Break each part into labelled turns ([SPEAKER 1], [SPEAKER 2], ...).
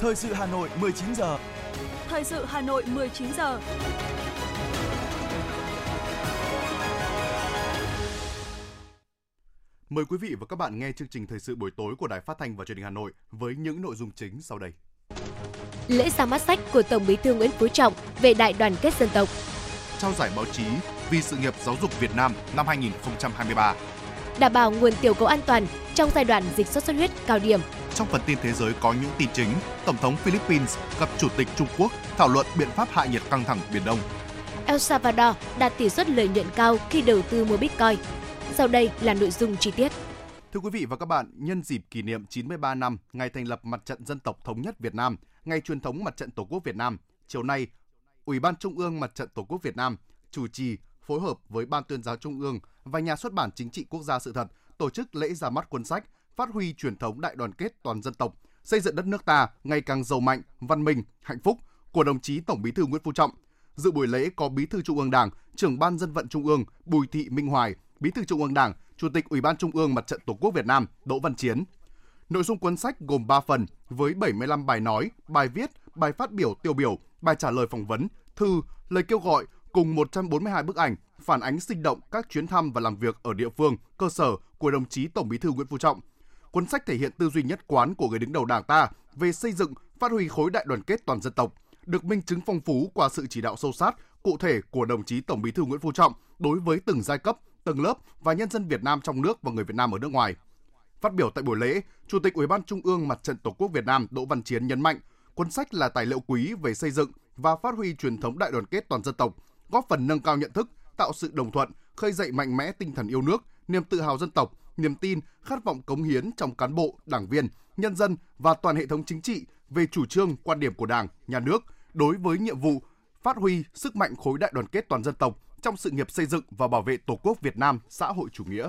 [SPEAKER 1] Thời sự Hà Nội 19 giờ.
[SPEAKER 2] Thời sự Hà Nội 19 giờ.
[SPEAKER 3] Mời quý vị và các bạn nghe chương trình thời sự buổi tối của Đài Phát thanh và Truyền hình Hà Nội với những nội dung chính sau đây.
[SPEAKER 4] Lễ ra mắt sách của Tổng Bí thư Nguyễn Phú Trọng về đại đoàn kết dân tộc.
[SPEAKER 3] Trao giải báo chí vì sự nghiệp giáo dục Việt Nam năm 2023.
[SPEAKER 4] Đảm bảo nguồn tiểu cầu an toàn trong giai đoạn dịch sốt xuất huyết cao điểm.
[SPEAKER 3] Trong phần tin thế giới có những tin chính, Tổng thống Philippines gặp Chủ tịch Trung Quốc thảo luận biện pháp hạ nhiệt căng thẳng Biển Đông.
[SPEAKER 4] El Salvador đạt tỷ suất lợi nhuận cao khi đầu tư mua Bitcoin. Sau đây là nội dung chi tiết.
[SPEAKER 3] Thưa quý vị và các bạn, nhân dịp kỷ niệm 93 năm ngày thành lập Mặt trận Dân tộc Thống nhất Việt Nam, ngày truyền thống Mặt trận Tổ quốc Việt Nam, chiều nay, Ủy ban Trung ương Mặt trận Tổ quốc Việt Nam chủ trì phối hợp với Ban tuyên giáo Trung ương và Nhà xuất bản Chính trị Quốc gia Sự thật tổ chức lễ ra mắt cuốn sách phát huy truyền thống đại đoàn kết toàn dân tộc, xây dựng đất nước ta ngày càng giàu mạnh, văn minh, hạnh phúc của đồng chí Tổng Bí thư Nguyễn Phú Trọng. Dự buổi lễ có Bí thư Trung ương Đảng, trưởng Ban Dân vận Trung ương Bùi Thị Minh Hoài, Bí thư Trung ương Đảng, Chủ tịch Ủy ban Trung ương Mặt trận Tổ quốc Việt Nam Đỗ Văn Chiến. Nội dung cuốn sách gồm 3 phần với 75 bài nói, bài viết, bài phát biểu tiêu biểu, bài trả lời phỏng vấn, thư, lời kêu gọi cùng 142 bức ảnh phản ánh sinh động các chuyến thăm và làm việc ở địa phương, cơ sở của đồng chí Tổng Bí thư Nguyễn Phú Trọng. Cuốn sách thể hiện tư duy nhất quán của người đứng đầu Đảng ta về xây dựng, phát huy khối đại đoàn kết toàn dân tộc, được minh chứng phong phú qua sự chỉ đạo sâu sát, cụ thể của đồng chí Tổng Bí thư Nguyễn Phú Trọng đối với từng giai cấp, tầng lớp và nhân dân Việt Nam trong nước và người Việt Nam ở nước ngoài. Phát biểu tại buổi lễ, Chủ tịch Ủy ban Trung ương Mặt trận Tổ quốc Việt Nam Đỗ Văn Chiến nhấn mạnh, cuốn sách là tài liệu quý về xây dựng và phát huy truyền thống đại đoàn kết toàn dân tộc, góp phần nâng cao nhận thức, tạo sự đồng thuận, khơi dậy mạnh mẽ tinh thần yêu nước, niềm tự hào dân tộc, niềm tin, khát vọng cống hiến trong cán bộ, đảng viên, nhân dân và toàn hệ thống chính trị về chủ trương, quan điểm của Đảng, Nhà nước đối với nhiệm vụ phát huy sức mạnh khối đại đoàn kết toàn dân tộc trong sự nghiệp xây dựng và bảo vệ Tổ quốc Việt Nam xã hội chủ nghĩa.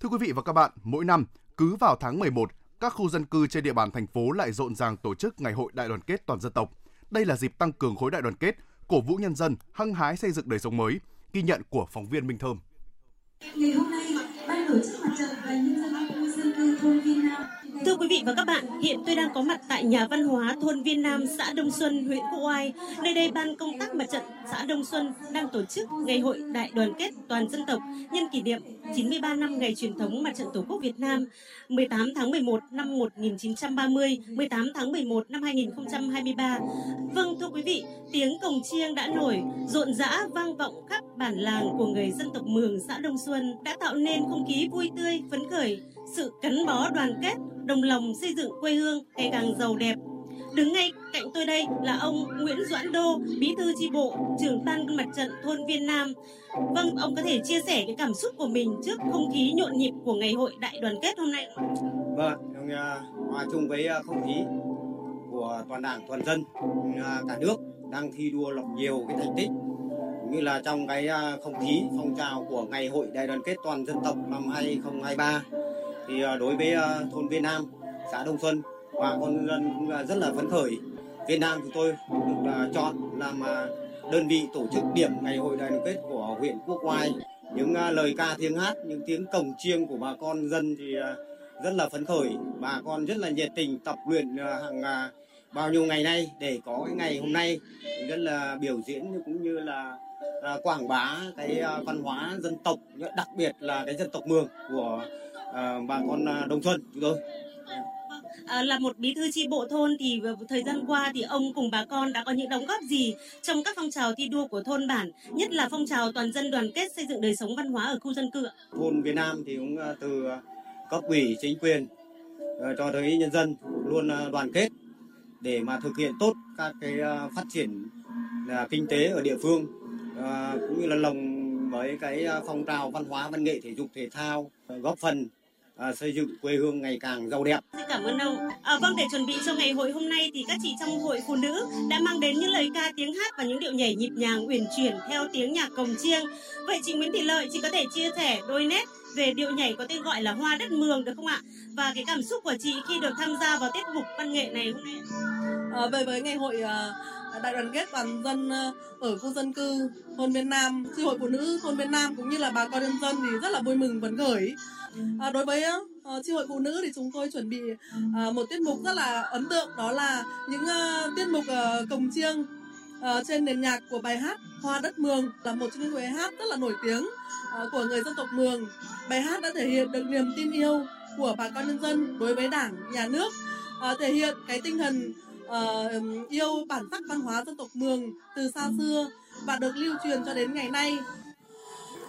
[SPEAKER 3] Thưa quý vị và các bạn, mỗi năm cứ vào tháng 11, các khu dân cư trên địa bàn thành phố lại rộn ràng tổ chức Ngày hội Đại đoàn kết toàn dân tộc. Đây là dịp tăng cường khối đại đoàn kết, cổ vũ nhân dân hăng hái xây dựng đời sống mới, ghi nhận của phóng viên Minh Thơm.
[SPEAKER 5] Ngày hôm nay, ban tổ chức mặt trận và nhân dân khu dân cư thôn Viên Nam
[SPEAKER 6] Thưa quý vị và các bạn, hiện tôi đang có mặt tại nhà văn hóa thôn Viên Nam, xã Đông Xuân, huyện Quốc Oai. Nơi đây ban công tác mặt trận xã Đông Xuân đang tổ chức ngày hội đại đoàn kết toàn dân tộc nhân kỷ niệm 93 năm ngày truyền thống mặt trận Tổ quốc Việt Nam 18 tháng 11 năm 1930, 18 tháng 11 năm 2023. Vâng thưa quý vị, tiếng cồng chiêng đã nổi, rộn rã vang vọng khắp bản làng của người dân tộc Mường xã Đông Xuân đã tạo nên không khí vui tươi, phấn khởi, sự gắn bó đoàn kết, đồng lòng xây dựng quê hương ngày càng giàu đẹp. Đứng ngay cạnh tôi đây là ông Nguyễn Doãn Đô, bí thư chi bộ, trưởng ban mặt trận thôn Viên Nam. Vâng, ông có thể chia sẻ cái cảm xúc của mình trước không khí nhộn nhịp của ngày hội đại đoàn kết hôm nay không?
[SPEAKER 7] Vâng, à, hòa chung với à, không khí của toàn đảng, toàn dân, à, cả nước đang thi đua lập nhiều cái thành tích như là trong cái không khí phong trào của ngày hội đại đoàn kết toàn dân tộc năm 2023 thì à, đối với à, thôn Viên Nam, xã Đông Xuân và con dân cũng rất là phấn khởi. Việt Nam chúng tôi được à, chọn làm đơn vị tổ chức điểm ngày hội đại đoàn kết của huyện Quốc Oai. Những lời ca tiếng hát, những tiếng cổng chiêng của bà con dân thì rất là phấn khởi. Bà con rất là nhiệt tình tập luyện hàng bao nhiêu ngày nay để có cái ngày hôm nay rất là biểu diễn cũng như là quảng bá cái văn hóa dân tộc đặc biệt là cái dân tộc mường của à, bà con à, Đồng Xuân chúng tôi.
[SPEAKER 6] À, là một bí thư chi bộ thôn thì thời gian qua thì ông cùng bà con đã có những đóng góp gì trong các phong trào thi đua của thôn bản, nhất là phong trào toàn dân đoàn kết xây dựng đời sống văn hóa ở khu dân cư?
[SPEAKER 7] Thôn Việt Nam thì cũng từ cấp ủy chính quyền cho tới nhân dân luôn đoàn kết để mà thực hiện tốt các cái phát triển kinh tế ở địa phương cũng như là lồng với cái phong trào văn hóa văn nghệ thể dục thể thao góp phần à, xây dựng quê hương ngày càng giàu đẹp.
[SPEAKER 6] Xin cảm ơn ông. À, vâng, để chuẩn bị cho ngày hội hôm nay thì các chị trong hội phụ nữ đã mang đến những lời ca tiếng hát và những điệu nhảy nhịp nhàng uyển chuyển theo tiếng nhạc cồng chiêng. Vậy chị Nguyễn Thị Lợi, chị có thể chia sẻ đôi nét về điệu nhảy có tên gọi là Hoa đất mường được không ạ? Và cái cảm xúc của chị khi được tham gia vào tiết mục văn nghệ này hôm nay.
[SPEAKER 8] À, về với ngày hội uh,
[SPEAKER 1] đại đoàn kết toàn dân ờ, ở khu dân cư thôn bên Nam, tri hội phụ nữ thôn bên Nam cũng như là bà con nhân dân thì rất là vui mừng phấn khởi. À, đối với uh, hội phụ nữ thì chúng tôi chuẩn bị uh, một tiết mục rất là ấn tượng đó là những uh, tiết mục uh, cồng chiêng uh, trên nền nhạc của bài hát Hoa đất Mường là một trong những bài hát rất là nổi tiếng uh, của người dân tộc Mường. Bài hát đã thể hiện được niềm tin yêu của bà con nhân dân đối với Đảng, nhà nước, uh, thể hiện cái tinh thần uh, yêu bản sắc văn hóa dân tộc Mường từ xa xưa và được lưu truyền cho đến ngày nay.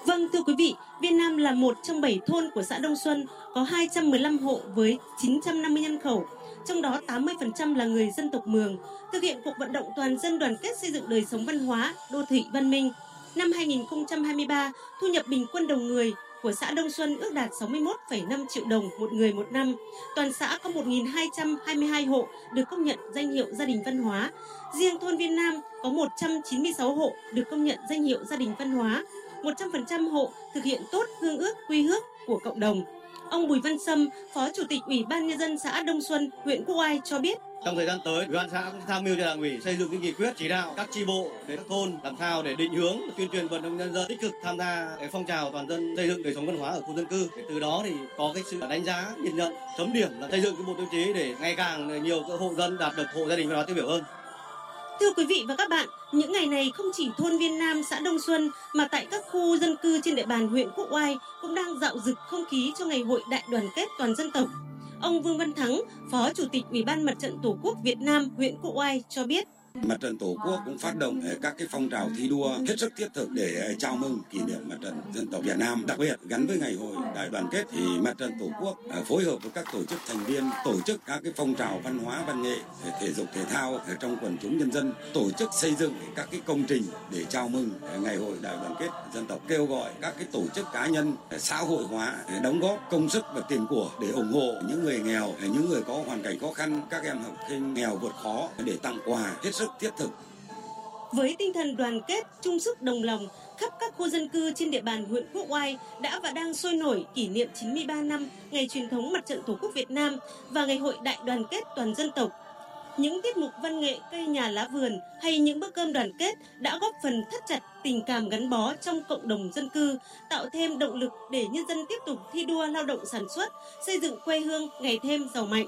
[SPEAKER 6] Vâng thưa quý vị, Viên Nam là một trong 7 thôn của xã Đông Xuân, có 215 hộ với 950 nhân khẩu, trong đó 80% là người dân tộc Mường, thực hiện cuộc vận động toàn dân đoàn kết xây dựng đời sống văn hóa, đô thị văn minh. Năm 2023, thu nhập bình quân đầu người của xã Đông Xuân ước đạt 61,5 triệu đồng một người một năm. Toàn xã có 1.222 hộ được công nhận danh hiệu gia đình văn hóa. Riêng thôn Viên Nam có 196 hộ được công nhận danh hiệu gia đình văn hóa. 100% hộ thực hiện tốt hương ước quy ước của cộng đồng. Ông Bùi Văn Sâm, Phó Chủ tịch Ủy ban Nhân dân xã Đông Xuân, huyện Quốc Oai cho biết
[SPEAKER 7] trong thời gian tới, ủy ban xã cũng tham mưu cho đảng ủy xây dựng những nghị quyết chỉ đạo các chi bộ đến các thôn làm sao để định hướng tuyên truyền vận động nhân dân tích cực tham gia cái phong trào toàn dân xây dựng đời sống văn hóa ở khu dân cư. Để từ đó thì có cái sự đánh giá, nhìn nhận, chấm điểm là xây dựng cái bộ tiêu chí để ngày càng nhiều hộ dân đạt được hộ gia đình văn hóa tiêu biểu hơn.
[SPEAKER 6] Thưa quý vị và các bạn, những ngày này không chỉ thôn Viên Nam, xã Đông Xuân mà tại các khu dân cư trên địa bàn huyện Quốc Oai cũng đang dạo dực không khí cho ngày hội đại đoàn kết toàn dân tộc. Ông Vương Văn Thắng, Phó Chủ tịch Ủy ban Mặt trận Tổ quốc Việt Nam huyện Quốc Oai cho biết.
[SPEAKER 8] Mặt trận Tổ quốc cũng phát động các cái phong trào thi đua hết sức thiết thực để ờ, chào mừng kỷ niệm Mặt trận Dân tộc Việt Nam. Đặc biệt gắn với ngày hội đại đoàn kết thì Mặt trận Tổ quốc ờ, phối hợp với các tổ chức thành viên tổ chức các cái phong trào văn hóa văn nghệ, ờ, thể dục thể thao trong quần chúng nhân dân, tổ chức xây dựng các cái công trình để chào mừng ngày hội đại đoàn kết dân tộc kêu gọi các cái tổ chức cá nhân xã hội hóa đóng góp công sức và tiền của để ủng hộ những người nghèo, những người có hoàn cảnh khó khăn, các em học sinh nghèo vượt khó để tặng quà hết sức thiết thực.
[SPEAKER 6] Với tinh thần đoàn kết, chung sức đồng lòng, khắp các khu dân cư trên địa bàn huyện Quốc Oai đã và đang sôi nổi kỷ niệm 93 năm ngày truyền thống Mặt trận Tổ quốc Việt Nam và ngày hội đại đoàn kết toàn dân tộc. Những tiết mục văn nghệ cây nhà lá vườn hay những bữa cơm đoàn kết đã góp phần thắt chặt tình cảm gắn bó trong cộng đồng dân cư, tạo thêm động lực để nhân dân tiếp tục thi đua lao động sản xuất, xây dựng quê hương ngày thêm giàu mạnh.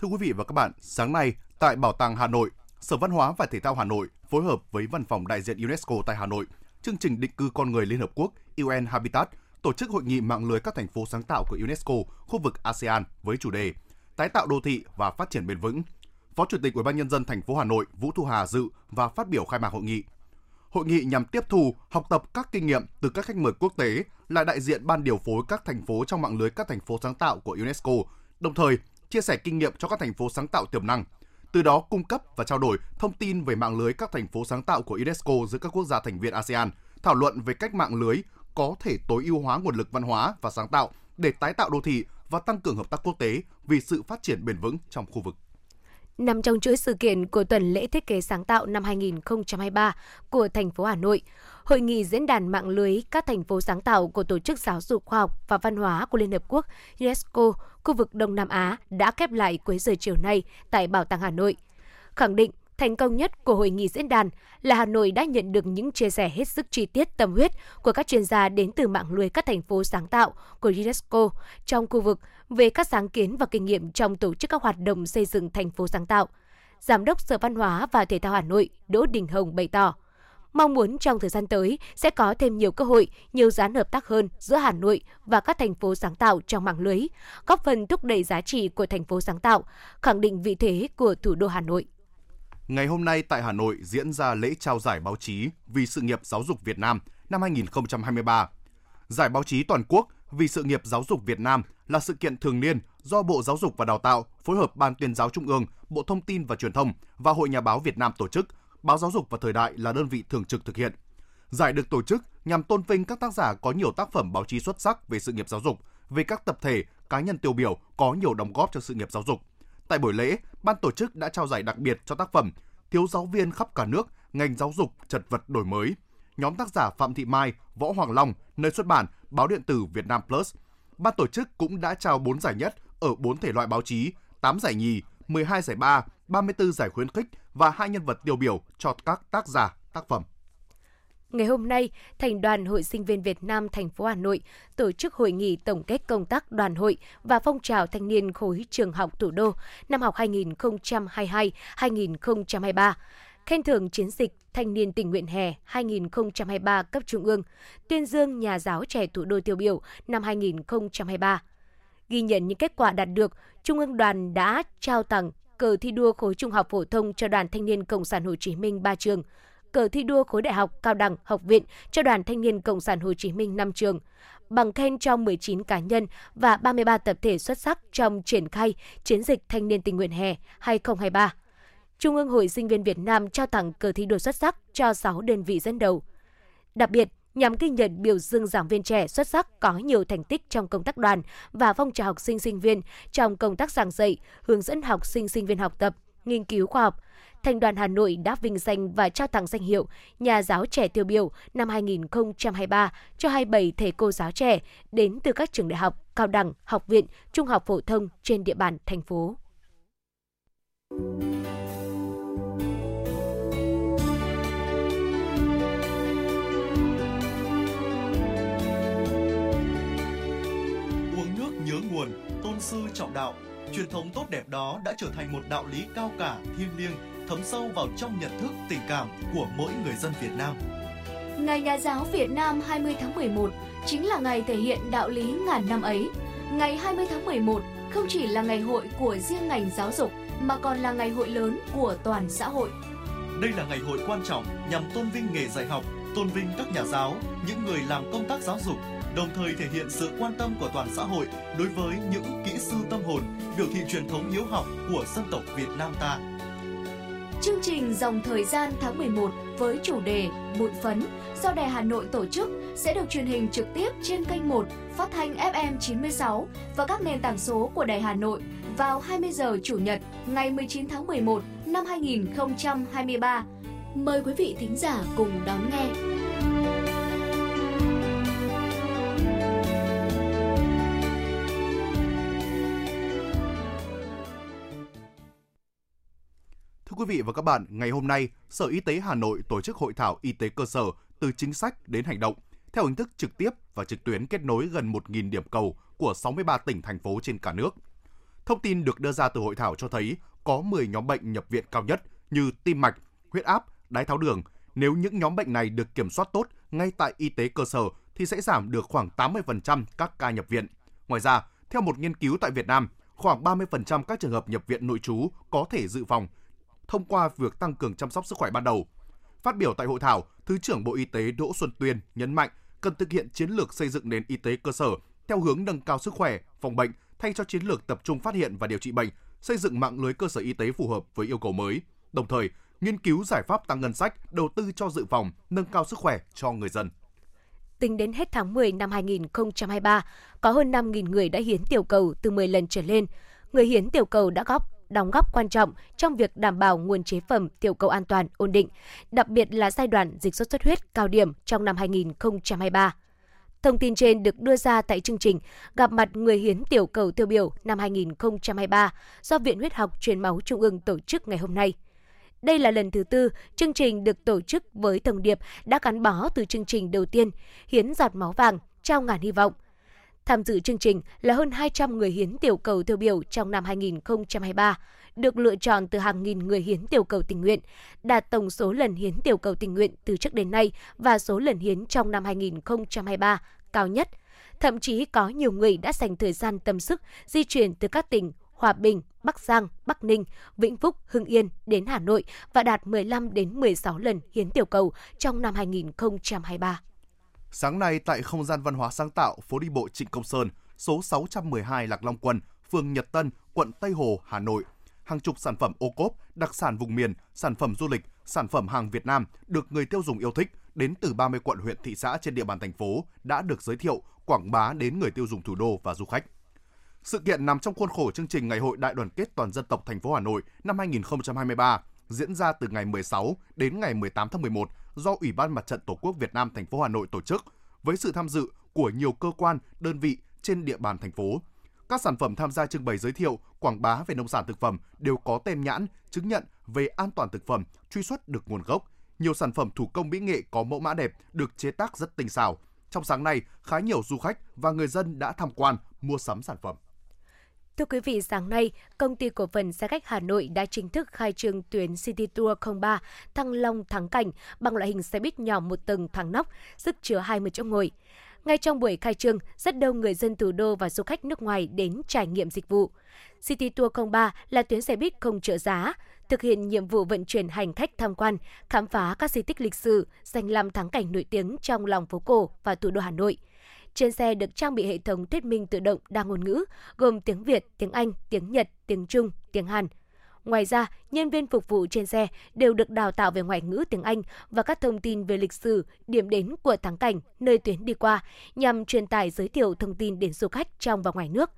[SPEAKER 3] Thưa quý vị và các bạn, sáng nay tại Bảo tàng Hà Nội, Sở Văn hóa và Thể thao Hà Nội phối hợp với Văn phòng đại diện UNESCO tại Hà Nội, chương trình định cư con người Liên Hợp Quốc UN Habitat tổ chức hội nghị mạng lưới các thành phố sáng tạo của UNESCO khu vực ASEAN với chủ đề Tái tạo đô thị và phát triển bền vững. Phó Chủ tịch Ủy ban nhân dân thành phố Hà Nội Vũ Thu Hà dự và phát biểu khai mạc hội nghị. Hội nghị nhằm tiếp thu, học tập các kinh nghiệm từ các khách mời quốc tế là đại diện ban điều phối các thành phố trong mạng lưới các thành phố sáng tạo của UNESCO, đồng thời chia sẻ kinh nghiệm cho các thành phố sáng tạo tiềm năng, từ đó cung cấp và trao đổi thông tin về mạng lưới các thành phố sáng tạo của UNESCO giữa các quốc gia thành viên ASEAN, thảo luận về cách mạng lưới có thể tối ưu hóa nguồn lực văn hóa và sáng tạo để tái tạo đô thị và tăng cường hợp tác quốc tế vì sự phát triển bền vững trong khu vực.
[SPEAKER 4] Nằm trong chuỗi sự kiện của tuần lễ thiết kế sáng tạo năm 2023 của thành phố Hà Nội, Hội nghị diễn đàn mạng lưới các thành phố sáng tạo của Tổ chức Giáo dục Khoa học và Văn hóa của Liên Hợp Quốc UNESCO khu vực Đông Nam Á đã khép lại cuối giờ chiều nay tại Bảo tàng Hà Nội. Khẳng định thành công nhất của hội nghị diễn đàn là Hà Nội đã nhận được những chia sẻ hết sức chi tiết tâm huyết của các chuyên gia đến từ mạng lưới các thành phố sáng tạo của UNESCO trong khu vực về các sáng kiến và kinh nghiệm trong tổ chức các hoạt động xây dựng thành phố sáng tạo. Giám đốc Sở Văn hóa và Thể thao Hà Nội Đỗ Đình Hồng bày tỏ, mong muốn trong thời gian tới sẽ có thêm nhiều cơ hội, nhiều dán hợp tác hơn giữa Hà Nội và các thành phố sáng tạo trong mạng lưới, góp phần thúc đẩy giá trị của thành phố sáng tạo, khẳng định vị thế của thủ đô Hà Nội.
[SPEAKER 3] Ngày hôm nay tại Hà Nội diễn ra lễ trao giải báo chí vì sự nghiệp giáo dục Việt Nam năm 2023. Giải báo chí toàn quốc vì sự nghiệp giáo dục Việt Nam là sự kiện thường niên do Bộ Giáo dục và Đào tạo phối hợp Ban tuyên giáo Trung ương, Bộ Thông tin và Truyền thông và Hội Nhà báo Việt Nam tổ chức, Báo Giáo dục và Thời đại là đơn vị thường trực thực hiện. Giải được tổ chức nhằm tôn vinh các tác giả có nhiều tác phẩm báo chí xuất sắc về sự nghiệp giáo dục, về các tập thể, cá nhân tiêu biểu có nhiều đóng góp cho sự nghiệp giáo dục. Tại buổi lễ, ban tổ chức đã trao giải đặc biệt cho tác phẩm Thiếu giáo viên khắp cả nước, ngành giáo dục chật vật đổi mới. Nhóm tác giả Phạm Thị Mai, Võ Hoàng Long, nơi xuất bản Báo điện tử Việt Nam Plus. Ban tổ chức cũng đã trao 4 giải nhất ở 4 thể loại báo chí, 8 giải nhì, 12 giải ba, 34 giải khuyến khích và hai nhân vật tiêu biểu cho các tác giả, tác phẩm.
[SPEAKER 4] Ngày hôm nay, Thành đoàn Hội Sinh viên Việt Nam thành phố Hà Nội tổ chức hội nghị tổng kết công tác đoàn hội và phong trào thanh niên khối trường học thủ đô năm học 2022-2023, khen thưởng chiến dịch Thanh niên tình nguyện hè 2023 cấp trung ương, tuyên dương nhà giáo trẻ thủ đô tiêu biểu năm 2023. Ghi nhận những kết quả đạt được, Trung ương đoàn đã trao tặng cờ thi đua khối trung học phổ thông cho Đoàn Thanh niên Cộng sản Hồ Chí Minh ba trường, cờ thi đua khối đại học, cao đẳng, học viện cho Đoàn Thanh niên Cộng sản Hồ Chí Minh năm trường, bằng khen cho 19 cá nhân và 33 tập thể xuất sắc trong triển khai chiến dịch thanh niên tình nguyện hè 2023. Trung ương Hội Sinh viên Việt Nam trao tặng cờ thi đua xuất sắc cho 6 đơn vị dẫn đầu. Đặc biệt, nhằm ghi nhận biểu dương giảng viên trẻ xuất sắc có nhiều thành tích trong công tác đoàn và phong trào học sinh sinh viên trong công tác giảng dạy, hướng dẫn học sinh sinh viên học tập, nghiên cứu khoa học. Thành đoàn Hà Nội đã vinh danh và trao tặng danh hiệu Nhà giáo trẻ tiêu biểu năm 2023 cho 27 thầy cô giáo trẻ đến từ các trường đại học, cao đẳng, học viện, trung học phổ thông trên địa bàn thành phố.
[SPEAKER 9] Uống nước nhớ nguồn, tôn sư trọng đạo. Truyền thống tốt đẹp đó đã trở thành một đạo lý cao cả, thiêng liêng, thấm sâu vào trong nhận thức, tình cảm của mỗi người dân Việt Nam.
[SPEAKER 2] Ngày Nhà giáo Việt Nam 20 tháng 11 chính là ngày thể hiện đạo lý ngàn năm ấy. Ngày 20 tháng 11 không chỉ là ngày hội của riêng ngành giáo dục mà còn là ngày hội lớn của toàn xã hội.
[SPEAKER 9] Đây là ngày hội quan trọng nhằm tôn vinh nghề dạy học, tôn vinh các nhà giáo, những người làm công tác giáo dục, đồng thời thể hiện sự quan tâm của toàn xã hội đối với những kỹ sư tâm hồn, biểu thị truyền thống hiếu học của dân tộc Việt Nam ta.
[SPEAKER 2] Chương trình Dòng Thời gian tháng 11 với chủ đề Bụi phấn do Đài Hà Nội tổ chức sẽ được truyền hình trực tiếp trên kênh 1 phát thanh FM 96 và các nền tảng số của Đài Hà Nội vào 20 giờ Chủ nhật, ngày 19 tháng 11 năm 2023. Mời quý vị thính giả cùng đón nghe.
[SPEAKER 3] Quý vị và các bạn, ngày hôm nay, Sở Y tế Hà Nội tổ chức hội thảo y tế cơ sở từ chính sách đến hành động theo hình thức trực tiếp và trực tuyến kết nối gần 1.000 điểm cầu của 63 tỉnh thành phố trên cả nước. Thông tin được đưa ra từ hội thảo cho thấy có 10 nhóm bệnh nhập viện cao nhất như tim mạch, huyết áp, đái tháo đường. Nếu những nhóm bệnh này được kiểm soát tốt ngay tại y tế cơ sở thì sẽ giảm được khoảng 80% các ca nhập viện. Ngoài ra, theo một nghiên cứu tại Việt Nam, khoảng 30% các trường hợp nhập viện nội trú có thể dự phòng thông qua việc tăng cường chăm sóc sức khỏe ban đầu. Phát biểu tại hội thảo, Thứ trưởng Bộ Y tế Đỗ Xuân Tuyên nhấn mạnh cần thực hiện chiến lược xây dựng nền y tế cơ sở theo hướng nâng cao sức khỏe, phòng bệnh thay cho chiến lược tập trung phát hiện và điều trị bệnh, xây dựng mạng lưới cơ sở y tế phù hợp với yêu cầu mới. Đồng thời, nghiên cứu giải pháp tăng ngân sách, đầu tư cho dự phòng, nâng cao sức khỏe cho người dân.
[SPEAKER 4] Tính đến hết tháng 10 năm 2023, có hơn 5.000 người đã hiến tiểu cầu từ 10 lần trở lên. Người hiến tiểu cầu đã góp đóng góp quan trọng trong việc đảm bảo nguồn chế phẩm tiểu cầu an toàn, ổn định, đặc biệt là giai đoạn dịch sốt xuất huyết cao điểm trong năm 2023. Thông tin trên được đưa ra tại chương trình Gặp mặt người hiến tiểu cầu tiêu biểu năm 2023 do Viện Huyết học Truyền máu Trung ương tổ chức ngày hôm nay. Đây là lần thứ tư chương trình được tổ chức với thông điệp đã gắn bó từ chương trình đầu tiên Hiến giọt máu vàng, trao ngàn hy vọng – Tham dự chương trình là hơn 200 người hiến tiểu cầu tiêu biểu trong năm 2023, được lựa chọn từ hàng nghìn người hiến tiểu cầu tình nguyện, đạt tổng số lần hiến tiểu cầu tình nguyện từ trước đến nay và số lần hiến trong năm 2023 cao nhất. Thậm chí có nhiều người đã dành thời gian tâm sức di chuyển từ các tỉnh Hòa Bình, Bắc Giang, Bắc Ninh, Vĩnh Phúc, Hưng Yên đến Hà Nội và đạt 15 đến 16 lần hiến tiểu cầu trong năm 2023.
[SPEAKER 3] Sáng nay tại không gian văn hóa sáng tạo phố đi bộ Trịnh Công Sơn, số 612 Lạc Long Quân, phường Nhật Tân, quận Tây Hồ, Hà Nội, hàng chục sản phẩm ô cốp, đặc sản vùng miền, sản phẩm du lịch, sản phẩm hàng Việt Nam được người tiêu dùng yêu thích đến từ 30 quận huyện thị xã trên địa bàn thành phố đã được giới thiệu, quảng bá đến người tiêu dùng thủ đô và du khách. Sự kiện nằm trong khuôn khổ chương trình Ngày hội Đại đoàn kết toàn dân tộc thành phố Hà Nội năm 2023 diễn ra từ ngày 16 đến ngày 18 tháng 11 do Ủy ban Mặt trận Tổ quốc Việt Nam thành phố Hà Nội tổ chức với sự tham dự của nhiều cơ quan, đơn vị trên địa bàn thành phố. Các sản phẩm tham gia trưng bày giới thiệu, quảng bá về nông sản thực phẩm đều có tem nhãn, chứng nhận về an toàn thực phẩm, truy xuất được nguồn gốc. Nhiều sản phẩm thủ công mỹ nghệ có mẫu mã đẹp được chế tác rất tinh xảo. Trong sáng nay, khá nhiều du khách và người dân đã tham quan, mua sắm sản phẩm.
[SPEAKER 4] Thưa quý vị, sáng nay, công ty cổ phần xe khách Hà Nội đã chính thức khai trương tuyến City Tour 03 Thăng Long Thắng Cảnh bằng loại hình xe buýt nhỏ một tầng thắng nóc, sức chứa 20 chỗ ngồi. Ngay trong buổi khai trương, rất đông người dân thủ đô và du khách nước ngoài đến trải nghiệm dịch vụ. City Tour 03 là tuyến xe buýt không trợ giá, thực hiện nhiệm vụ vận chuyển hành khách tham quan, khám phá các di tích lịch sử, danh lam thắng cảnh nổi tiếng trong lòng phố cổ và thủ đô Hà Nội – trên xe được trang bị hệ thống thuyết minh tự động đa ngôn ngữ, gồm tiếng Việt, tiếng Anh, tiếng Nhật, tiếng Trung, tiếng Hàn. Ngoài ra, nhân viên phục vụ trên xe đều được đào tạo về ngoại ngữ tiếng Anh và các thông tin về lịch sử, điểm đến của thắng cảnh, nơi tuyến đi qua, nhằm truyền tải giới thiệu thông tin đến du khách trong và ngoài nước.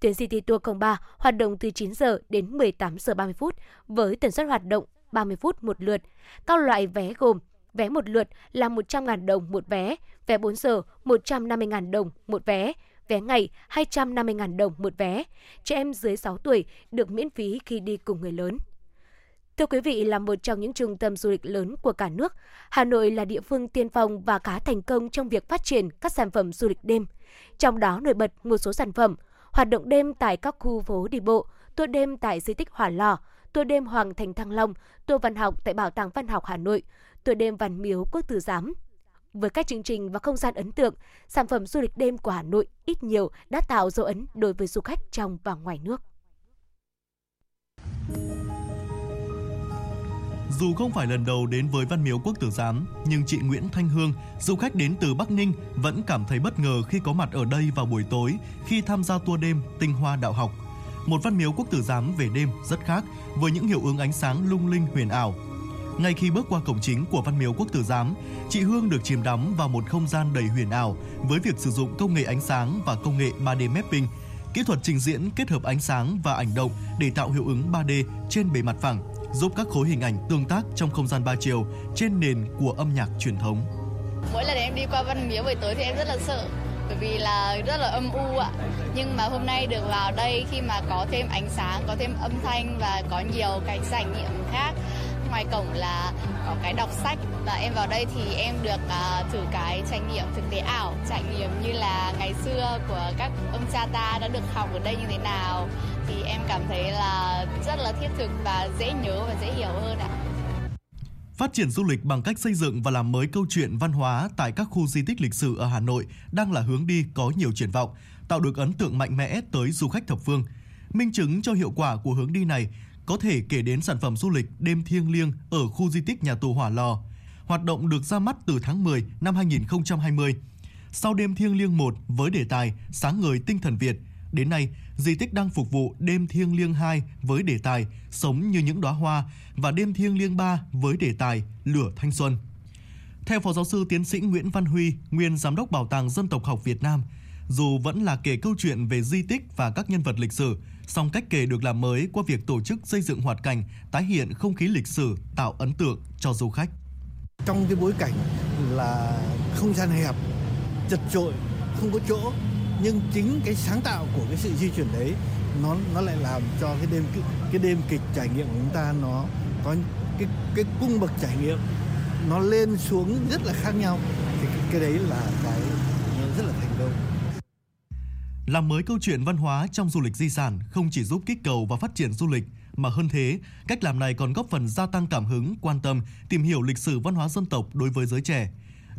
[SPEAKER 4] Tuyến City Tour 03 hoạt động từ 9 giờ đến 18 giờ 30 phút với tần suất hoạt động 30 phút một lượt. Các loại vé gồm vé một lượt là 100.000 đồng một vé, vé 4 giờ 150.000 đồng một vé, vé ngày 250.000 đồng một vé. Trẻ em dưới 6 tuổi được miễn phí khi đi cùng người lớn. Thưa quý vị, là một trong những trung tâm du lịch lớn của cả nước, Hà Nội là địa phương tiên phong và khá thành công trong việc phát triển các sản phẩm du lịch đêm. Trong đó nổi bật một số sản phẩm, hoạt động đêm tại các khu phố đi bộ, tour đêm tại di tích Hỏa Lò, tour đêm Hoàng Thành Thăng Long, tour văn học tại Bảo tàng Văn học Hà Nội, tour đêm Văn Miếu Quốc Tử Giám. Với các chương trình và không gian ấn tượng, sản phẩm du lịch đêm của Hà Nội ít nhiều đã tạo dấu ấn đối với du khách trong và ngoài nước.
[SPEAKER 9] Dù không phải lần đầu đến với Văn Miếu Quốc Tử Giám, nhưng chị Nguyễn Thanh Hương, du khách đến từ Bắc Ninh, vẫn cảm thấy bất ngờ khi có mặt ở đây vào buổi tối khi tham gia tour đêm Tinh Hoa Đạo Học. Một Văn Miếu Quốc Tử Giám về đêm rất khác với những hiệu ứng ánh sáng lung linh huyền ảo, ngay khi bước qua cổng chính của Văn Miếu Quốc Tử Giám, chị Hương được chìm đắm vào một không gian đầy huyền ảo với việc sử dụng công nghệ ánh sáng và công nghệ 3D mapping, kỹ thuật trình diễn kết hợp ánh sáng và ảnh động để tạo hiệu ứng 3D trên bề mặt phẳng, giúp các khối hình ảnh tương tác trong không gian ba chiều trên nền của âm nhạc truyền thống.
[SPEAKER 10] Mỗi lần em đi qua Văn Miếu buổi tối thì em rất là sợ bởi vì là rất là âm u ạ. Nhưng mà hôm nay được vào đây khi mà có thêm ánh sáng, có thêm âm thanh và có nhiều cái trải nghiệm khác ngoài cổng là có cái đọc sách và em vào đây thì em được uh, thử cái trải nghiệm thực tế ảo trải nghiệm như là ngày xưa của các ông cha ta đã được học ở đây như thế nào thì em cảm thấy là rất là thiết thực và dễ nhớ và dễ hiểu hơn ạ.
[SPEAKER 9] Phát triển du lịch bằng cách xây dựng và làm mới câu chuyện văn hóa tại các khu di tích lịch sử ở Hà Nội đang là hướng đi có nhiều triển vọng, tạo được ấn tượng mạnh mẽ tới du khách thập phương. Minh chứng cho hiệu quả của hướng đi này có thể kể đến sản phẩm du lịch đêm thiêng liêng ở khu di tích nhà tù Hỏa Lò. Hoạt động được ra mắt từ tháng 10 năm 2020. Sau đêm thiêng liêng 1 với đề tài Sáng ngời tinh thần Việt, đến nay di tích đang phục vụ đêm thiêng liêng 2 với đề tài Sống như những đóa hoa và đêm thiêng liêng 3 với đề tài Lửa thanh xuân. Theo Phó Giáo sư Tiến sĩ Nguyễn Văn Huy, nguyên Giám đốc Bảo tàng Dân tộc học Việt Nam, dù vẫn là kể câu chuyện về di tích và các nhân vật lịch sử, song cách kể được làm mới qua việc tổ chức xây dựng hoạt cảnh, tái hiện không khí lịch sử, tạo ấn tượng cho du khách.
[SPEAKER 11] Trong cái bối cảnh là không gian hẹp, chật trội, không có chỗ, nhưng chính cái sáng tạo của cái sự di chuyển đấy nó nó lại làm cho cái đêm cái, cái đêm kịch trải nghiệm của chúng ta nó có cái cái cung bậc trải nghiệm nó lên xuống rất là khác nhau thì cái, cái đấy là cái rất là thành công
[SPEAKER 9] làm mới câu chuyện văn hóa trong du lịch di sản không chỉ giúp kích cầu và phát triển du lịch, mà hơn thế, cách làm này còn góp phần gia tăng cảm hứng, quan tâm, tìm hiểu lịch sử văn hóa dân tộc đối với giới trẻ.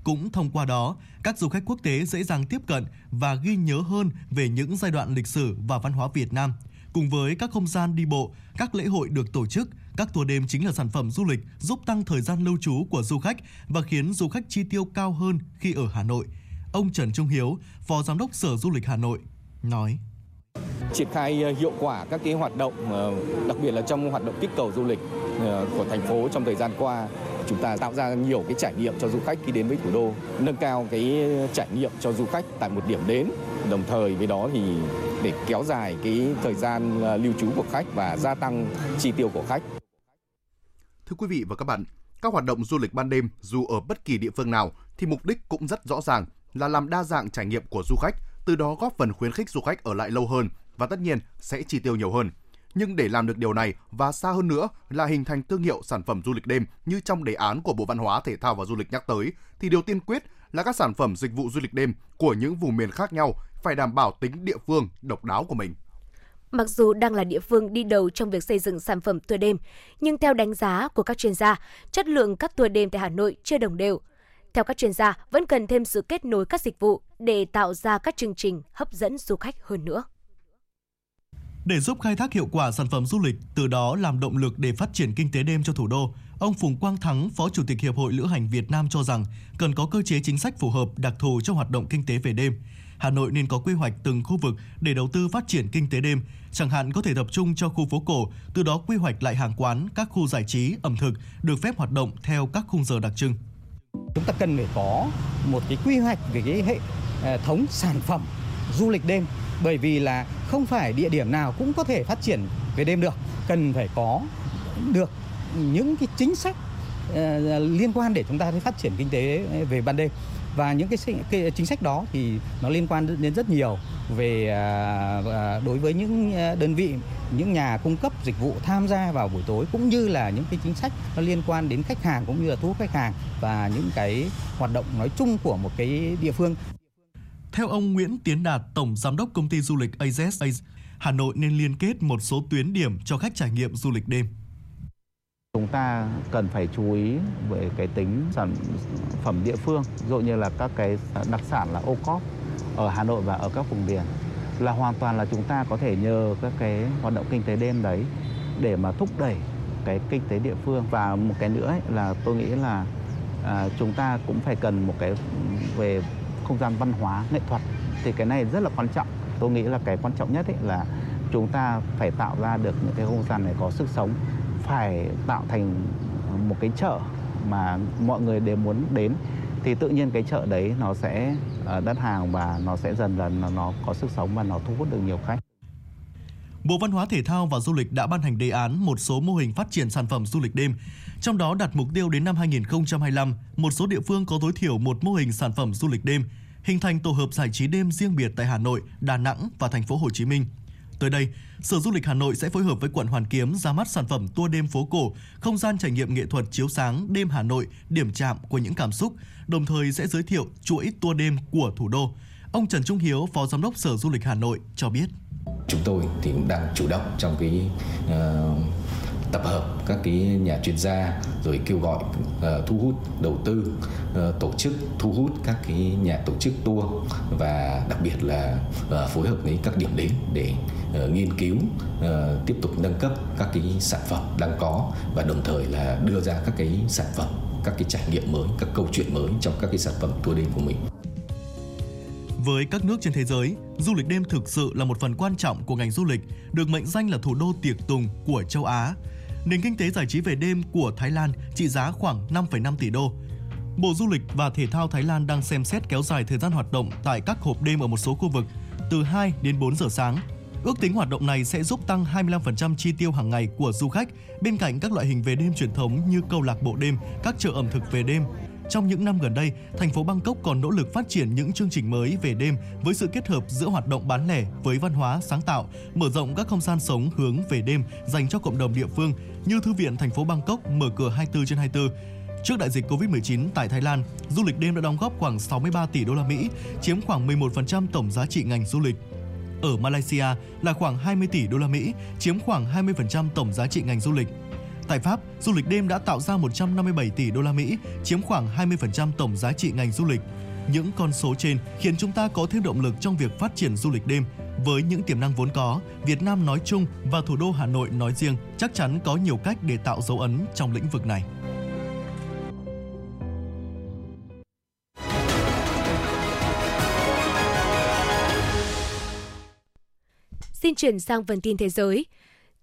[SPEAKER 9] Cũng thông qua đó, các du khách quốc tế dễ dàng tiếp cận và ghi nhớ hơn về những giai đoạn lịch sử và văn hóa Việt Nam. Cùng với các không gian đi bộ, các lễ hội được tổ chức, các tour đêm chính là sản phẩm du lịch giúp tăng thời gian lưu trú của du khách và khiến du khách chi tiêu cao hơn khi ở Hà Nội. Ông Trần Trung Hiếu, Phó Giám đốc Sở Du lịch Hà Nội nói
[SPEAKER 12] triển khai ờ, hiệu quả các cái hoạt động ờ, đặc biệt là trong hoạt động kích cầu du lịch ờ, của thành phố trong thời gian qua chúng ta tạo ra nhiều cái trải nghiệm cho du khách khi đến với thủ đô nâng cao cái trải nghiệm cho du khách tại một điểm đến đồng thời với đó thì để kéo dài cái thời gian à, lưu trú của khách và gia tăng chi tiêu của khách.
[SPEAKER 3] Thưa quý vị và các bạn, các hoạt động du lịch ban đêm dù ở bất kỳ địa phương nào thì mục đích cũng rất rõ ràng là làm đa dạng trải nghiệm của du khách, từ đó góp phần khuyến khích du khách ở lại lâu hơn và tất nhiên sẽ chi tiêu nhiều hơn. Nhưng để làm được điều này và xa hơn nữa là hình thành thương hiệu sản phẩm du lịch đêm như trong đề án của Bộ Văn hóa, Thể thao và Du lịch nhắc tới, thì điều tiên quyết là các sản phẩm dịch vụ du lịch đêm của những vùng miền khác nhau phải đảm bảo tính địa phương độc đáo của mình.
[SPEAKER 4] Mặc dù đang là địa phương đi đầu trong việc xây dựng sản phẩm tour đêm, nhưng theo đánh giá của các chuyên gia, chất lượng các tour đêm tại Hà Nội chưa đồng đều. Theo các chuyên gia, vẫn cần thêm sự kết nối các dịch vụ để tạo ra các chương trình hấp dẫn du khách hơn nữa.
[SPEAKER 9] Để giúp khai thác hiệu quả sản phẩm du lịch, từ đó làm động lực để phát triển kinh tế đêm cho thủ đô, ông Phùng Quang Thắng, Phó Chủ tịch Hiệp hội Lữ hành Việt Nam cho rằng cần có cơ chế chính sách phù hợp đặc thù cho hoạt động kinh tế về đêm. Hà Nội nên có quy hoạch từng khu vực để đầu tư phát triển kinh tế đêm, chẳng hạn có thể tập trung cho khu phố cổ, từ đó quy hoạch lại hàng quán, các khu giải trí, ẩm thực được phép hoạt động theo các khung giờ đặc trưng.
[SPEAKER 13] Chúng ta cần phải có một cái quy hoạch về cái hệ à, thống sản phẩm du lịch đêm bởi vì là không phải địa điểm nào cũng có thể phát triển về đêm được. Cần phải có được những cái chính sách uh, liên quan để chúng ta phát triển kinh tế về ban đêm. Và những cái, cái chính sách đó thì nó liên quan đến rất nhiều về uh, đối với những ờ, đơn vị những nhà cung cấp dịch vụ tham gia vào buổi tối cũng như là những cái chính sách nó liên quan đến khách hàng cũng như là thu hút khách hàng và những cái hoạt động nói chung của một cái địa phương
[SPEAKER 9] theo ông Nguyễn Tiến Đạt, Tổng Giám đốc Công ty Du lịch AZS, Hà Nội nên liên kết một số tuyến điểm cho khách trải nghiệm du lịch đêm.
[SPEAKER 14] Chúng ta cần phải chú ý về cái tính sản phẩm địa phương, dụ như là các cái đặc sản là ô cóp ở Hà Nội và ở các vùng miền là hoàn toàn là chúng ta có thể nhờ các cái hoạt động kinh tế đêm đấy để mà thúc đẩy cái kinh tế địa phương và một cái nữa ấy là tôi nghĩ là à, chúng ta cũng phải cần một cái về không gian văn hóa, nghệ thuật thì cái này rất là quan trọng tôi nghĩ là cái quan trọng nhất ấy là chúng ta phải tạo ra được những cái không gian này có sức sống, phải tạo thành một cái chợ mà mọi người đều muốn đến thì tự nhiên cái chợ đấy nó sẽ ờ, đắt hàng và nó sẽ dần dần nó có sức sống và nó thu hút được nhiều khách.
[SPEAKER 9] Bộ Văn hóa Thể thao và Du lịch đã ban hành đề án một số mô hình phát triển sản phẩm du lịch đêm trong đó đặt mục tiêu đến năm 2025, một số địa phương có tối thiểu một mô hình sản phẩm du lịch đêm, hình thành tổ hợp giải trí đêm riêng biệt tại Hà Nội, Đà Nẵng và thành phố Hồ Chí Minh. Tới đây, Sở Du lịch Hà Nội sẽ phối hợp với quận Hoàn Kiếm ra mắt sản phẩm tour đêm phố cổ, không gian trải nghiệm nghệ thuật chiếu sáng đêm Hà Nội, điểm chạm của những cảm xúc, đồng thời sẽ giới thiệu chuỗi tour đêm của thủ đô. Ông Trần Trung Hiếu, Phó Giám đốc Sở Du lịch Hà Nội cho biết.
[SPEAKER 15] Chúng tôi thì cũng đang chủ động trong cái uh, tập hợp các cái nhà chuyên gia rồi kêu gọi uh, thu hút đầu tư uh, tổ chức thu hút các cái nhà tổ chức tour và đặc biệt là uh, phối hợp với các điểm đến để uh, nghiên cứu uh, tiếp tục nâng cấp các cái sản phẩm đang có và đồng thời là đưa ra các cái sản phẩm các cái trải nghiệm mới các câu chuyện mới trong các cái sản phẩm tour đêm của mình
[SPEAKER 9] với các nước trên thế giới, du lịch đêm thực sự là một phần quan trọng của ngành du lịch, được mệnh danh là thủ đô tiệc tùng của châu Á nền kinh tế giải trí về đêm của Thái Lan trị giá khoảng 5,5 tỷ đô. Bộ Du lịch và Thể thao Thái Lan đang xem xét kéo dài thời gian hoạt động tại các hộp đêm ở một số khu vực từ 2 đến 4 giờ sáng. Ước tính hoạt động này sẽ giúp tăng 25% chi tiêu hàng ngày của du khách bên cạnh các loại hình về đêm truyền thống như câu lạc bộ đêm, các chợ ẩm thực về đêm, trong những năm gần đây, thành phố Bangkok còn nỗ lực phát triển những chương trình mới về đêm với sự kết hợp giữa hoạt động bán lẻ với văn hóa sáng tạo, mở rộng các không gian sống hướng về đêm dành cho cộng đồng địa phương như thư viện thành phố Bangkok mở cửa 24 trên 24. Trước đại dịch Covid-19 tại Thái Lan, du lịch đêm đã đóng góp khoảng 63 tỷ đô la Mỹ, chiếm khoảng 11% tổng giá trị ngành du lịch. Ở Malaysia là khoảng 20 tỷ đô la Mỹ, chiếm khoảng 20% tổng giá trị ngành du lịch. Tại Pháp, du lịch đêm đã tạo ra 157 tỷ đô la Mỹ, chiếm khoảng 20% tổng giá trị ngành du lịch. Những con số trên khiến chúng ta có thêm động lực trong việc phát triển du lịch đêm. Với những tiềm năng vốn có, Việt Nam nói chung và thủ đô Hà Nội nói riêng chắc chắn có nhiều cách để tạo dấu ấn trong lĩnh vực này.
[SPEAKER 4] Xin chuyển sang phần tin thế giới.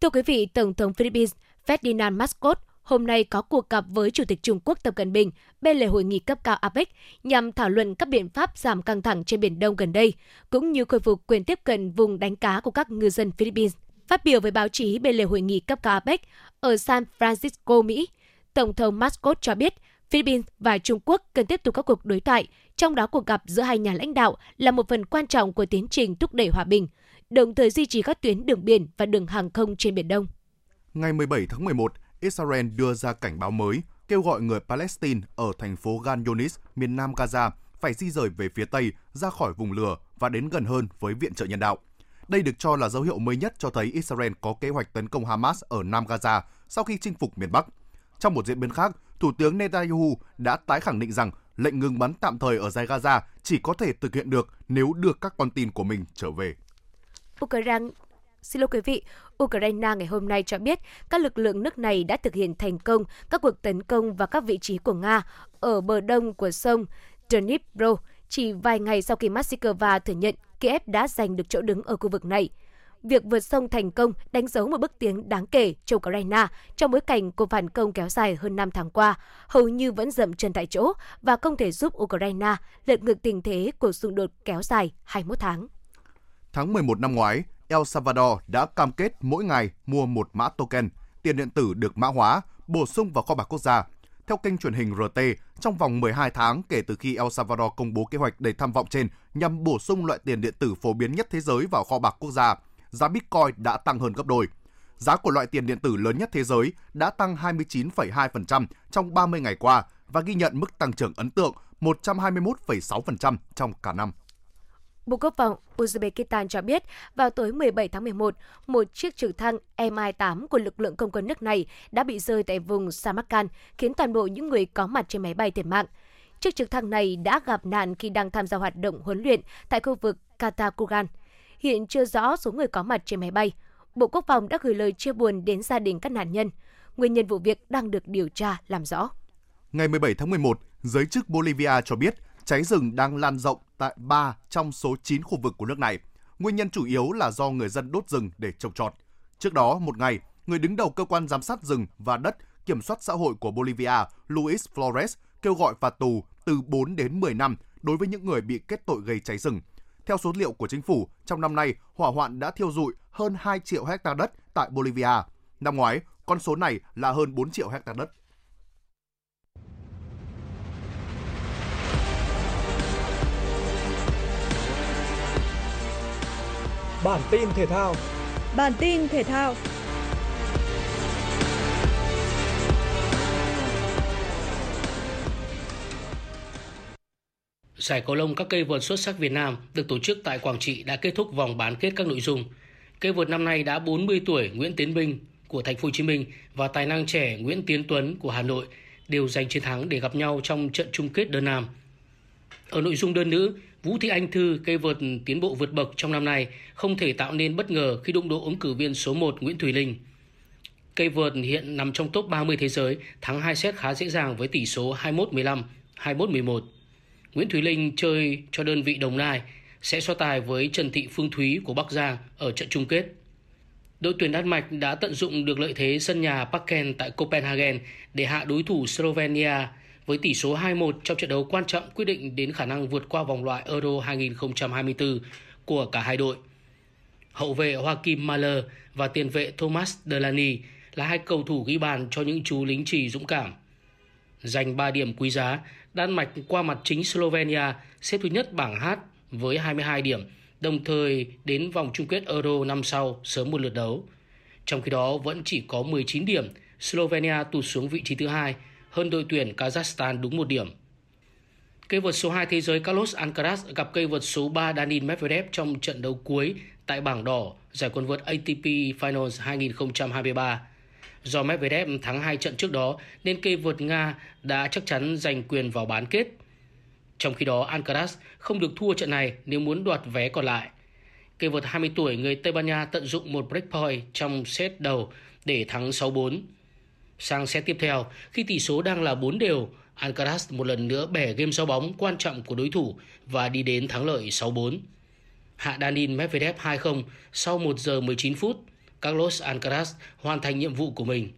[SPEAKER 4] Thưa quý vị, Tổng thống Philippines Ferdinand Marcos hôm nay có cuộc gặp với Chủ tịch Trung Quốc Tập Cận Bình bên lề hội nghị cấp cao APEC nhằm thảo luận các biện pháp giảm căng thẳng trên Biển Đông gần đây, cũng như khôi phục quyền tiếp cận vùng đánh cá của các ngư dân Philippines. Phát biểu với báo chí bên lề hội nghị cấp cao APEC ở San Francisco, Mỹ, Tổng thống Mascot cho biết Philippines và Trung Quốc cần tiếp tục các cuộc đối thoại, trong đó cuộc gặp giữa hai nhà lãnh đạo là một phần quan trọng của tiến trình thúc đẩy hòa bình, đồng thời duy trì các tuyến đường biển và đường hàng không trên Biển Đông.
[SPEAKER 3] Ngày 17 tháng 11, Israel đưa ra cảnh báo mới, kêu gọi người Palestine ở thành phố Gan Yunis, miền nam Gaza phải di rời về phía Tây ra khỏi vùng lửa và đến gần hơn với viện trợ nhân đạo. Đây được cho là dấu hiệu mới nhất cho thấy Israel có kế hoạch tấn công Hamas ở Nam Gaza sau khi chinh phục miền Bắc. Trong một diễn biến khác, Thủ tướng Netanyahu đã tái khẳng định rằng lệnh ngừng bắn tạm thời ở giải Gaza chỉ có thể thực hiện được nếu được các con tin của mình trở về.
[SPEAKER 4] Ukraine Xin lỗi quý vị, Ukraine ngày hôm nay cho biết các lực lượng nước này đã thực hiện thành công các cuộc tấn công vào các vị trí của Nga ở bờ đông của sông Dnipro chỉ vài ngày sau khi Moscow thừa nhận Kiev đã giành được chỗ đứng ở khu vực này. Việc vượt sông thành công đánh dấu một bước tiến đáng kể cho Ukraine trong bối cảnh cuộc phản công kéo dài hơn 5 tháng qua, hầu như vẫn dậm chân tại chỗ và không thể giúp Ukraine lật ngược tình thế của xung đột kéo dài 21 tháng.
[SPEAKER 3] Tháng 11 năm ngoái, El Salvador đã cam kết mỗi ngày mua một mã token, tiền điện tử được mã hóa, bổ sung vào kho bạc quốc gia. Theo kênh truyền hình RT, trong vòng 12 tháng kể từ khi El Salvador công bố kế hoạch đầy tham vọng trên nhằm bổ sung loại tiền điện tử phổ biến nhất thế giới vào kho bạc quốc gia, giá Bitcoin đã tăng hơn gấp đôi. Giá của loại tiền điện tử lớn nhất thế giới đã tăng 29,2% trong 30 ngày qua và ghi nhận mức tăng trưởng ấn tượng 121,6% trong cả năm.
[SPEAKER 4] Bộ Quốc phòng Uzbekistan cho biết vào tối 17 tháng 11, một chiếc trực thăng Mi-8 của lực lượng không quân nước này đã bị rơi tại vùng Samarkand, khiến toàn bộ những người có mặt trên máy bay thiệt mạng. Chiếc trực thăng này đã gặp nạn khi đang tham gia hoạt động huấn luyện tại khu vực Katakugan. Hiện chưa rõ số người có mặt trên máy bay. Bộ Quốc phòng đã gửi lời chia buồn đến gia đình các nạn nhân. Nguyên nhân vụ việc đang được điều tra làm rõ.
[SPEAKER 3] Ngày 17 tháng 11, giới chức Bolivia cho biết cháy rừng đang lan rộng tại 3 trong số 9 khu vực của nước này. Nguyên nhân chủ yếu là do người dân đốt rừng để trồng trọt. Trước đó, một ngày, người đứng đầu cơ quan giám sát rừng và đất kiểm soát xã hội của Bolivia, Luis Flores, kêu gọi phạt tù từ 4 đến 10 năm đối với những người bị kết tội gây cháy rừng. Theo số liệu của chính phủ, trong năm nay, hỏa hoạn đã thiêu dụi hơn 2 triệu hecta đất tại Bolivia. Năm ngoái, con số này là hơn 4 triệu hecta đất.
[SPEAKER 16] Bản tin thể thao.
[SPEAKER 17] Bản tin thể thao.
[SPEAKER 18] Giải cầu lông các cây vợt xuất sắc Việt Nam được tổ chức tại Quảng Trị đã kết thúc vòng bán kết các nội dung. Cây vợt năm nay đã 40 tuổi Nguyễn Tiến Bình của Thành phố Hồ Chí Minh và tài năng trẻ Nguyễn Tiến Tuấn của Hà Nội đều giành chiến thắng để gặp nhau trong trận chung kết đơn nam. Ở nội dung đơn nữ, Vũ Thị Anh Thư, cây vợt tiến bộ vượt bậc trong năm nay, không thể tạo nên bất ngờ khi đụng độ ứng cử viên số 1 Nguyễn Thùy Linh. Cây vợt hiện nằm trong top 30 thế giới, thắng 2 set khá dễ dàng với tỷ số 21-15, 21-11. Nguyễn Thùy Linh chơi cho đơn vị Đồng Nai sẽ so tài với Trần Thị Phương Thúy của Bắc Giang ở trận chung kết. Đội tuyển Đan Mạch đã tận dụng được lợi thế sân nhà Parken tại Copenhagen để hạ đối thủ Slovenia với tỷ số 2-1 trong trận đấu quan trọng quyết định đến khả năng vượt qua vòng loại Euro 2024 của cả hai đội. Hậu vệ Joachim Mahler và tiền vệ Thomas Delaney là hai cầu thủ ghi bàn cho những chú lính trì dũng cảm. Giành 3 điểm quý giá, Đan Mạch qua mặt chính Slovenia xếp thứ nhất bảng H với 22 điểm, đồng thời đến vòng chung kết Euro năm sau sớm một lượt đấu. Trong khi đó vẫn chỉ có 19 điểm, Slovenia tụt xuống vị trí thứ hai hơn đội tuyển Kazakhstan đúng một điểm. Cây vợt số 2 thế giới Carlos Alcaraz gặp cây vợt số 3 Daniil Medvedev trong trận đấu cuối tại bảng đỏ giải quần vợt ATP Finals 2023. Do Medvedev thắng hai trận trước đó nên cây vợt Nga đã chắc chắn giành quyền vào bán kết. Trong khi đó, Alcaraz không được thua trận này nếu muốn đoạt vé còn lại. Cây vợt 20 tuổi người Tây Ban Nha tận dụng một break point trong set đầu để thắng 6-4. Sang set tiếp theo, khi tỷ số đang là 4 đều, Alcaraz một lần nữa bẻ game sau bóng quan trọng của đối thủ và đi đến thắng lợi 6-4. hạ Danin Medvedev 2-0 sau 1 giờ 19 phút. Carlos Alcaraz hoàn thành nhiệm vụ của mình.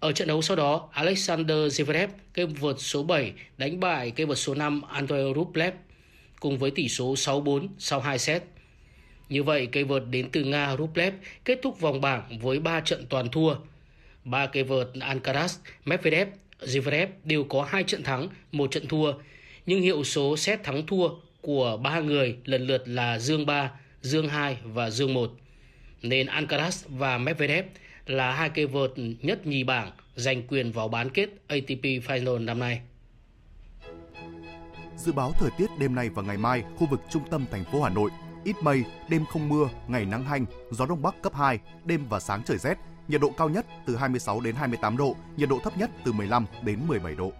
[SPEAKER 18] Ở trận đấu sau đó, Alexander Zverev, cây vợt số 7, đánh bại cây vợt số 5 Andrei Rublev cùng với tỷ số 6-4 sau 2 set. Như vậy, cây vợt đến từ Nga Rublev kết thúc vòng bảng với 3 trận toàn thua. Ba cây vợt Alcaraz, Medvedev, Zverev đều có hai trận thắng, một trận thua, nhưng hiệu số xét thắng thua của ba người lần lượt là Dương 3, Dương 2 và Dương 1. Nên Alcaraz và Medvedev là hai cây vợt nhất nhì bảng giành quyền vào bán kết ATP Final năm nay.
[SPEAKER 3] Dự báo thời tiết đêm nay và ngày mai, khu vực trung tâm thành phố Hà Nội ít mây, đêm không mưa, ngày nắng hanh, gió đông bắc cấp 2, đêm và sáng trời rét, nhiệt độ cao nhất từ 26 đến 28 độ, nhiệt độ thấp nhất từ 15 đến 17 độ.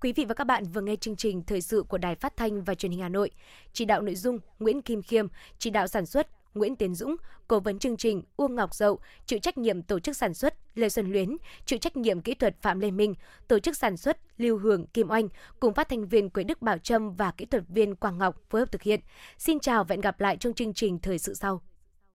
[SPEAKER 4] Quý vị và các bạn vừa nghe chương trình thời sự của Đài Phát thanh và Truyền hình Hà Nội. Chỉ đạo nội dung Nguyễn Kim Khiêm, chỉ đạo sản xuất Nguyễn Tiến Dũng, cố vấn chương trình Uông Ngọc Dậu, chịu trách nhiệm tổ chức sản xuất Lê Xuân Luyến, chịu trách nhiệm kỹ thuật Phạm Lê Minh, tổ chức sản xuất Lưu Hưởng Kim Oanh cùng phát thanh viên Quế Đức Bảo Trâm và kỹ thuật viên Quang Ngọc phối hợp thực hiện. Xin chào và hẹn gặp lại trong chương trình thời sự sau.